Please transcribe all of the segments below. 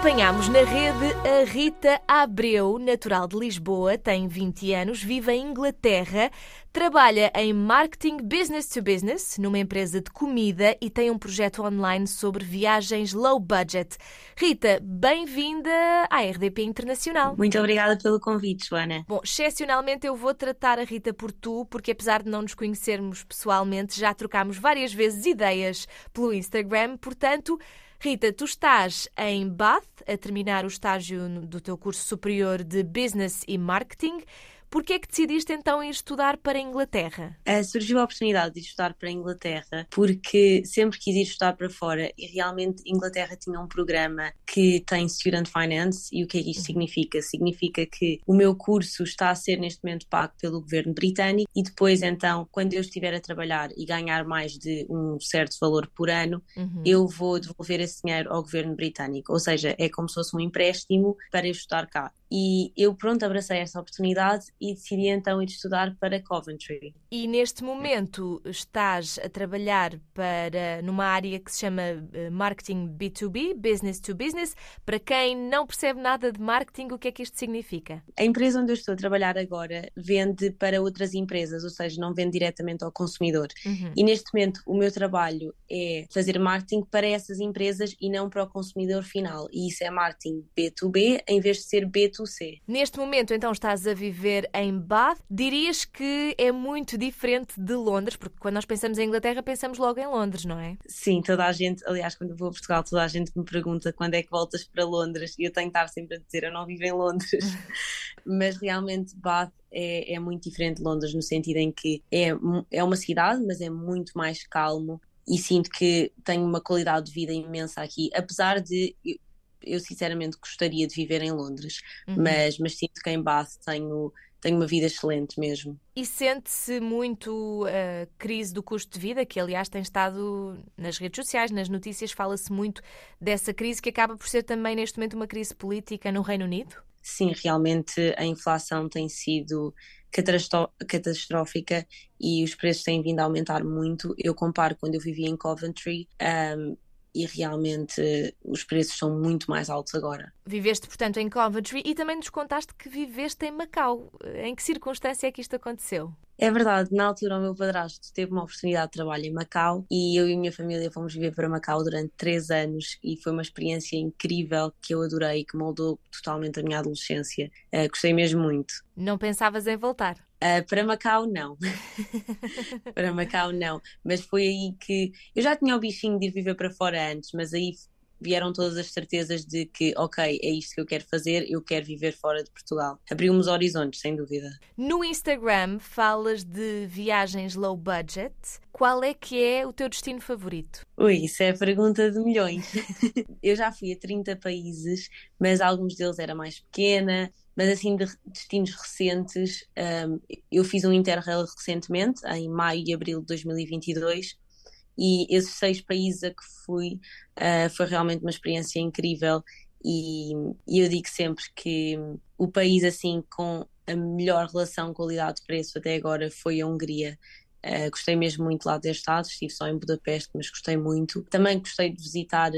Apanhámos na rede a Rita Abreu, natural de Lisboa, tem 20 anos, vive em Inglaterra, trabalha em marketing business to business numa empresa de comida e tem um projeto online sobre viagens low budget. Rita, bem-vinda à RDP Internacional. Muito obrigada pelo convite, Joana. Bom, excepcionalmente eu vou tratar a Rita por tu, porque apesar de não nos conhecermos pessoalmente, já trocámos várias vezes ideias pelo Instagram, portanto. Rita, tu estás em Bath a terminar o estágio do teu curso superior de Business e Marketing. Porquê é que decidiste então ir estudar para a Inglaterra? Uh, surgiu a oportunidade de estudar para a Inglaterra porque sempre quis ir estudar para fora e realmente Inglaterra tinha um programa que tem Student Finance e o que é que isto significa? Significa que o meu curso está a ser neste momento pago pelo governo britânico e depois então quando eu estiver a trabalhar e ganhar mais de um certo valor por ano uhum. eu vou devolver esse dinheiro ao governo britânico, ou seja, é como se fosse um empréstimo para eu estudar cá. E eu, pronto, abracei essa oportunidade e decidi então ir estudar para Coventry. E neste momento estás a trabalhar para numa área que se chama eh, Marketing B2B, Business to Business. Para quem não percebe nada de marketing, o que é que isto significa? A empresa onde eu estou a trabalhar agora vende para outras empresas, ou seja, não vende diretamente ao consumidor. Uhum. E neste momento o meu trabalho é fazer marketing para essas empresas e não para o consumidor final. E isso é marketing B2B em vez de ser B2 B2C. Neste momento, então, estás a viver em Bath. Dirias que é muito diferente de Londres, porque quando nós pensamos em Inglaterra, pensamos logo em Londres, não é? Sim, toda a gente, aliás, quando eu vou a Portugal, toda a gente me pergunta quando é que voltas para Londres e eu tenho que estar sempre a dizer eu não vivo em Londres. mas realmente Bath é, é, muito diferente de Londres no sentido em que é, é uma cidade, mas é muito mais calmo e sinto que tenho uma qualidade de vida imensa aqui, apesar de eu sinceramente gostaria de viver em Londres, uhum. mas, mas sinto que em Bath tenho, tenho uma vida excelente mesmo. E sente-se muito a uh, crise do custo de vida, que aliás tem estado nas redes sociais, nas notícias, fala-se muito dessa crise que acaba por ser também neste momento uma crise política no Reino Unido? Sim, realmente a inflação tem sido catastrófica e os preços têm vindo a aumentar muito. Eu comparo quando eu vivia em Coventry, um, e realmente os preços são muito mais altos agora. Viveste, portanto, em Coventry e também nos contaste que viveste em Macau. Em que circunstância é que isto aconteceu? É verdade, na altura o meu padrasto teve uma oportunidade de trabalho em Macau e eu e a minha família fomos viver para Macau durante três anos e foi uma experiência incrível que eu adorei, que moldou totalmente a minha adolescência. Uh, gostei mesmo muito. Não pensavas em voltar? Uh, para Macau, não. para Macau, não. Mas foi aí que. Eu já tinha o bichinho de ir viver para fora antes, mas aí vieram todas as certezas de que, ok, é isto que eu quero fazer, eu quero viver fora de Portugal. Abriu-me os horizontes, sem dúvida. No Instagram falas de viagens low budget. Qual é que é o teu destino favorito? Ui, isso é a pergunta de milhões. eu já fui a 30 países, mas alguns deles era mais pequena, mas assim de destinos recentes, um, eu fiz um Interrail recentemente, em maio e abril de 2022, e esses seis países a que fui uh, foi realmente uma experiência incrível e, e, eu digo sempre que o país assim com a melhor relação qualidade-preço até agora foi a Hungria. Uh, gostei mesmo muito lá de ter estado, estive só em Budapeste, mas gostei muito. Também gostei de visitar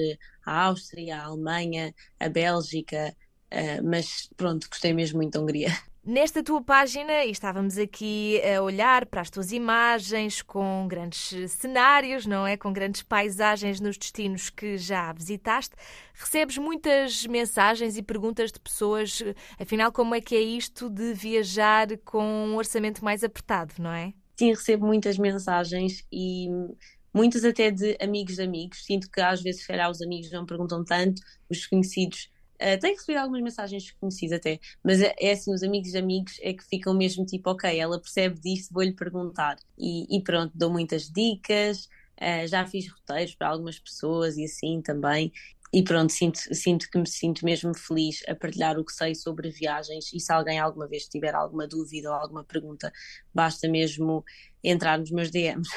a Áustria, a Alemanha, a Bélgica, uh, mas pronto, gostei mesmo muito da Hungria. Nesta tua página, e estávamos aqui a olhar para as tuas imagens com grandes cenários, não é? Com grandes paisagens nos destinos que já visitaste, recebes muitas mensagens e perguntas de pessoas, afinal, como é que é isto de viajar com um orçamento mais apertado, não é? Sim, recebo muitas mensagens e muitas até de amigos de amigos. Sinto que às vezes, se os amigos não perguntam tanto, os conhecidos Uh, tenho recebido algumas mensagens desconhecidas até, mas é, é, assim, os amigos de amigos é que ficam mesmo tipo, ok, ela percebe disto, vou-lhe perguntar. E, e, pronto, dou muitas dicas, uh, já fiz roteiros para algumas pessoas e assim também. E pronto, sinto, sinto que me sinto mesmo feliz a partilhar o que sei sobre viagens e se alguém alguma vez tiver alguma dúvida ou alguma pergunta, basta mesmo entrar nos meus DMs.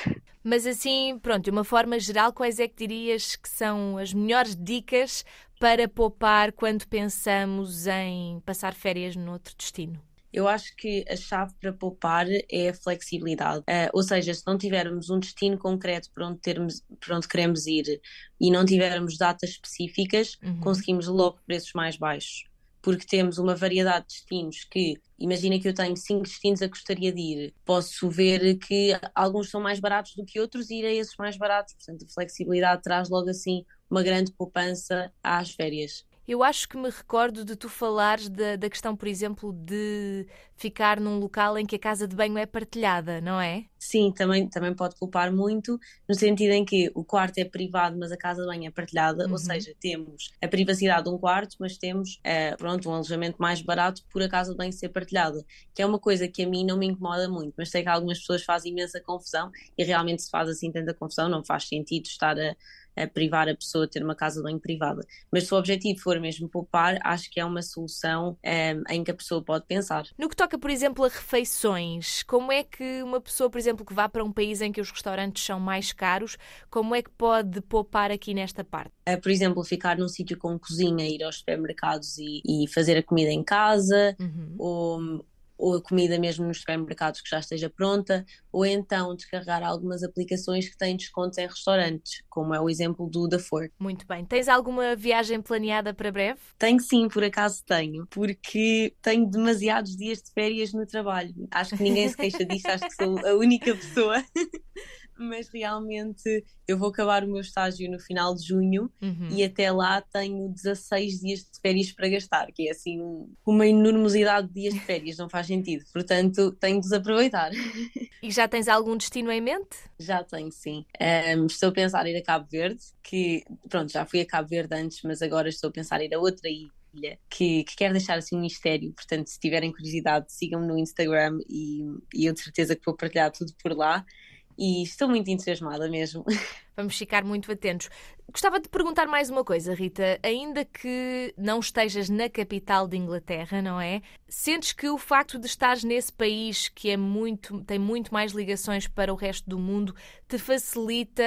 Mas assim, pronto, de uma forma geral, quais é que dirias que são as melhores dicas para poupar quando pensamos em passar férias noutro destino? Eu acho que a chave para poupar é a flexibilidade. Uh, ou seja, se não tivermos um destino concreto para onde, termos, para onde queremos ir e não tivermos datas específicas, uhum. conseguimos logo preços mais baixos. Porque temos uma variedade de destinos que, imagina que eu tenho cinco destinos a gostaria de ir, posso ver que alguns são mais baratos do que outros e ir a esses mais baratos. Portanto, a flexibilidade traz logo assim uma grande poupança às férias. Eu acho que me recordo de tu falares da, da questão, por exemplo, de ficar num local em que a casa de banho é partilhada, não é? Sim, também, também pode culpar muito, no sentido em que o quarto é privado, mas a casa de banho é partilhada, uhum. ou seja, temos a privacidade de um quarto, mas temos uh, pronto, um alojamento mais barato por a casa de banho ser partilhada, que é uma coisa que a mim não me incomoda muito, mas sei que algumas pessoas fazem imensa confusão e realmente se faz assim tanta confusão, não faz sentido estar a a privar a pessoa de ter uma casa de banho privada. Mas se o objetivo for mesmo poupar, acho que é uma solução um, em que a pessoa pode pensar. No que toca, por exemplo, a refeições, como é que uma pessoa, por exemplo, que vá para um país em que os restaurantes são mais caros, como é que pode poupar aqui nesta parte? Uh, por exemplo, ficar num sítio com cozinha, ir aos supermercados e, e fazer a comida em casa, uhum. ou ou a comida mesmo nos supermercados que já esteja pronta, ou então descarregar algumas aplicações que têm descontos em restaurantes, como é o exemplo do da For. Muito bem. Tens alguma viagem planeada para breve? Tenho sim, por acaso tenho, porque tenho demasiados dias de férias no trabalho. Acho que ninguém se queixa disto, acho que sou a única pessoa mas realmente eu vou acabar o meu estágio no final de junho uhum. e até lá tenho 16 dias de férias para gastar, que é assim uma enormosidade de dias de férias, não faz sentido. Portanto, tenho de aproveitar. E já tens algum destino em mente? Já tenho, sim. Um, estou a pensar em ir a Cabo Verde, que pronto, já fui a Cabo Verde antes, mas agora estou a pensar em ir a outra ilha que, que quero deixar assim um mistério. Portanto, se tiverem curiosidade, sigam-me no Instagram e, e eu de certeza que vou partilhar tudo por lá e estou muito entusiasmada mesmo. Vamos ficar muito atentos. Gostava de perguntar mais uma coisa, Rita. Ainda que não estejas na capital de Inglaterra, não é? Sentes que o facto de estares nesse país que é muito, tem muito mais ligações para o resto do mundo te facilita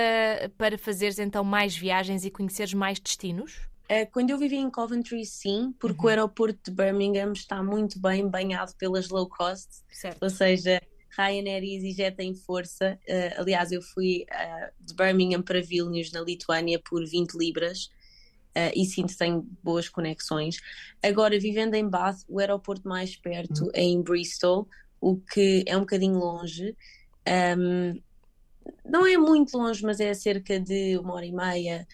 para fazeres então mais viagens e conheceres mais destinos? É, quando eu vivi em Coventry, sim, porque uhum. o aeroporto de Birmingham está muito bem banhado pelas low cost, certo. ou seja, Ryanair e EasyJet têm força. Uh, aliás, eu fui uh, de Birmingham para Vilnius, na Lituânia, por 20 libras uh, e sinto que tenho boas conexões. Agora, vivendo em Bath, o aeroporto mais perto uhum. é em Bristol, o que é um bocadinho longe. Um, não é muito longe, mas é cerca de uma hora e meia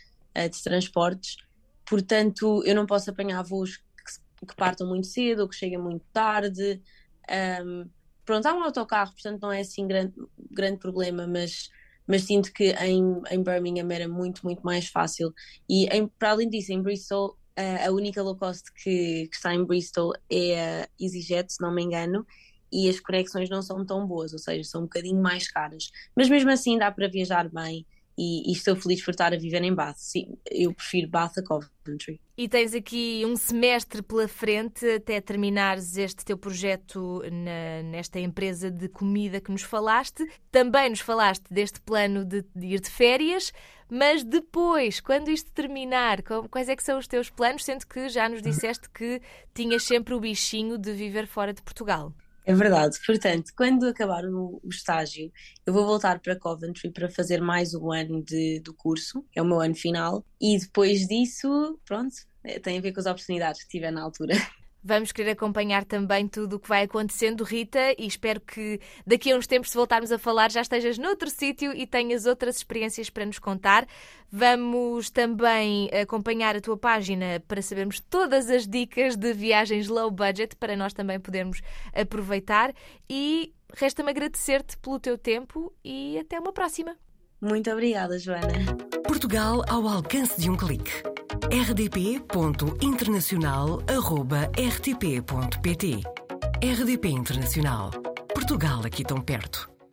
de transportes. Portanto, eu não posso apanhar voos que, que partam muito cedo ou que cheguem muito tarde. Um, pronto, há um autocarro, portanto não é assim grande, grande problema, mas, mas sinto que em, em Birmingham era muito, muito mais fácil. E em, para além disso, em Bristol, a, única low cost que, que, está em Bristol é a EasyJet, se não me engano, e as conexões não são tão boas, ou seja, são um bocadinho mais caras. Mas mesmo assim dá para viajar bem e, e, estou feliz por estar a viver em Bath. Sim, eu prefiro Bath a Coventry. E tens aqui um semestre pela frente até terminares este teu projeto na, nesta empresa de comida que nos falaste. Também nos falaste deste plano de, de ir de férias, mas depois, quando isto terminar, quais é que são os teus planos? Sendo que já nos disseste que tinhas sempre o bichinho de viver fora de Portugal. É verdade. Portanto, quando acabar o, o, estágio, eu vou voltar para Coventry para fazer mais um ano de, do curso, é o meu ano final, e depois disso, pronto, é, tem a ver com as oportunidades que tiver na altura. Vamos querer acompanhar também tudo o que vai acontecendo, Rita, e espero que daqui a uns tempos, se voltarmos a falar, já estejas noutro sítio e tenhas outras experiências para nos contar. Vamos também acompanhar a tua página para sabermos todas as dicas de viagens low budget para nós também podermos aproveitar. E resta-me agradecer-te pelo teu tempo e até uma próxima. Muito obrigada, Joana. Portugal ao alcance de um clique rdp.internacional.rtp.pt RDP Internacional. Portugal aqui tão perto.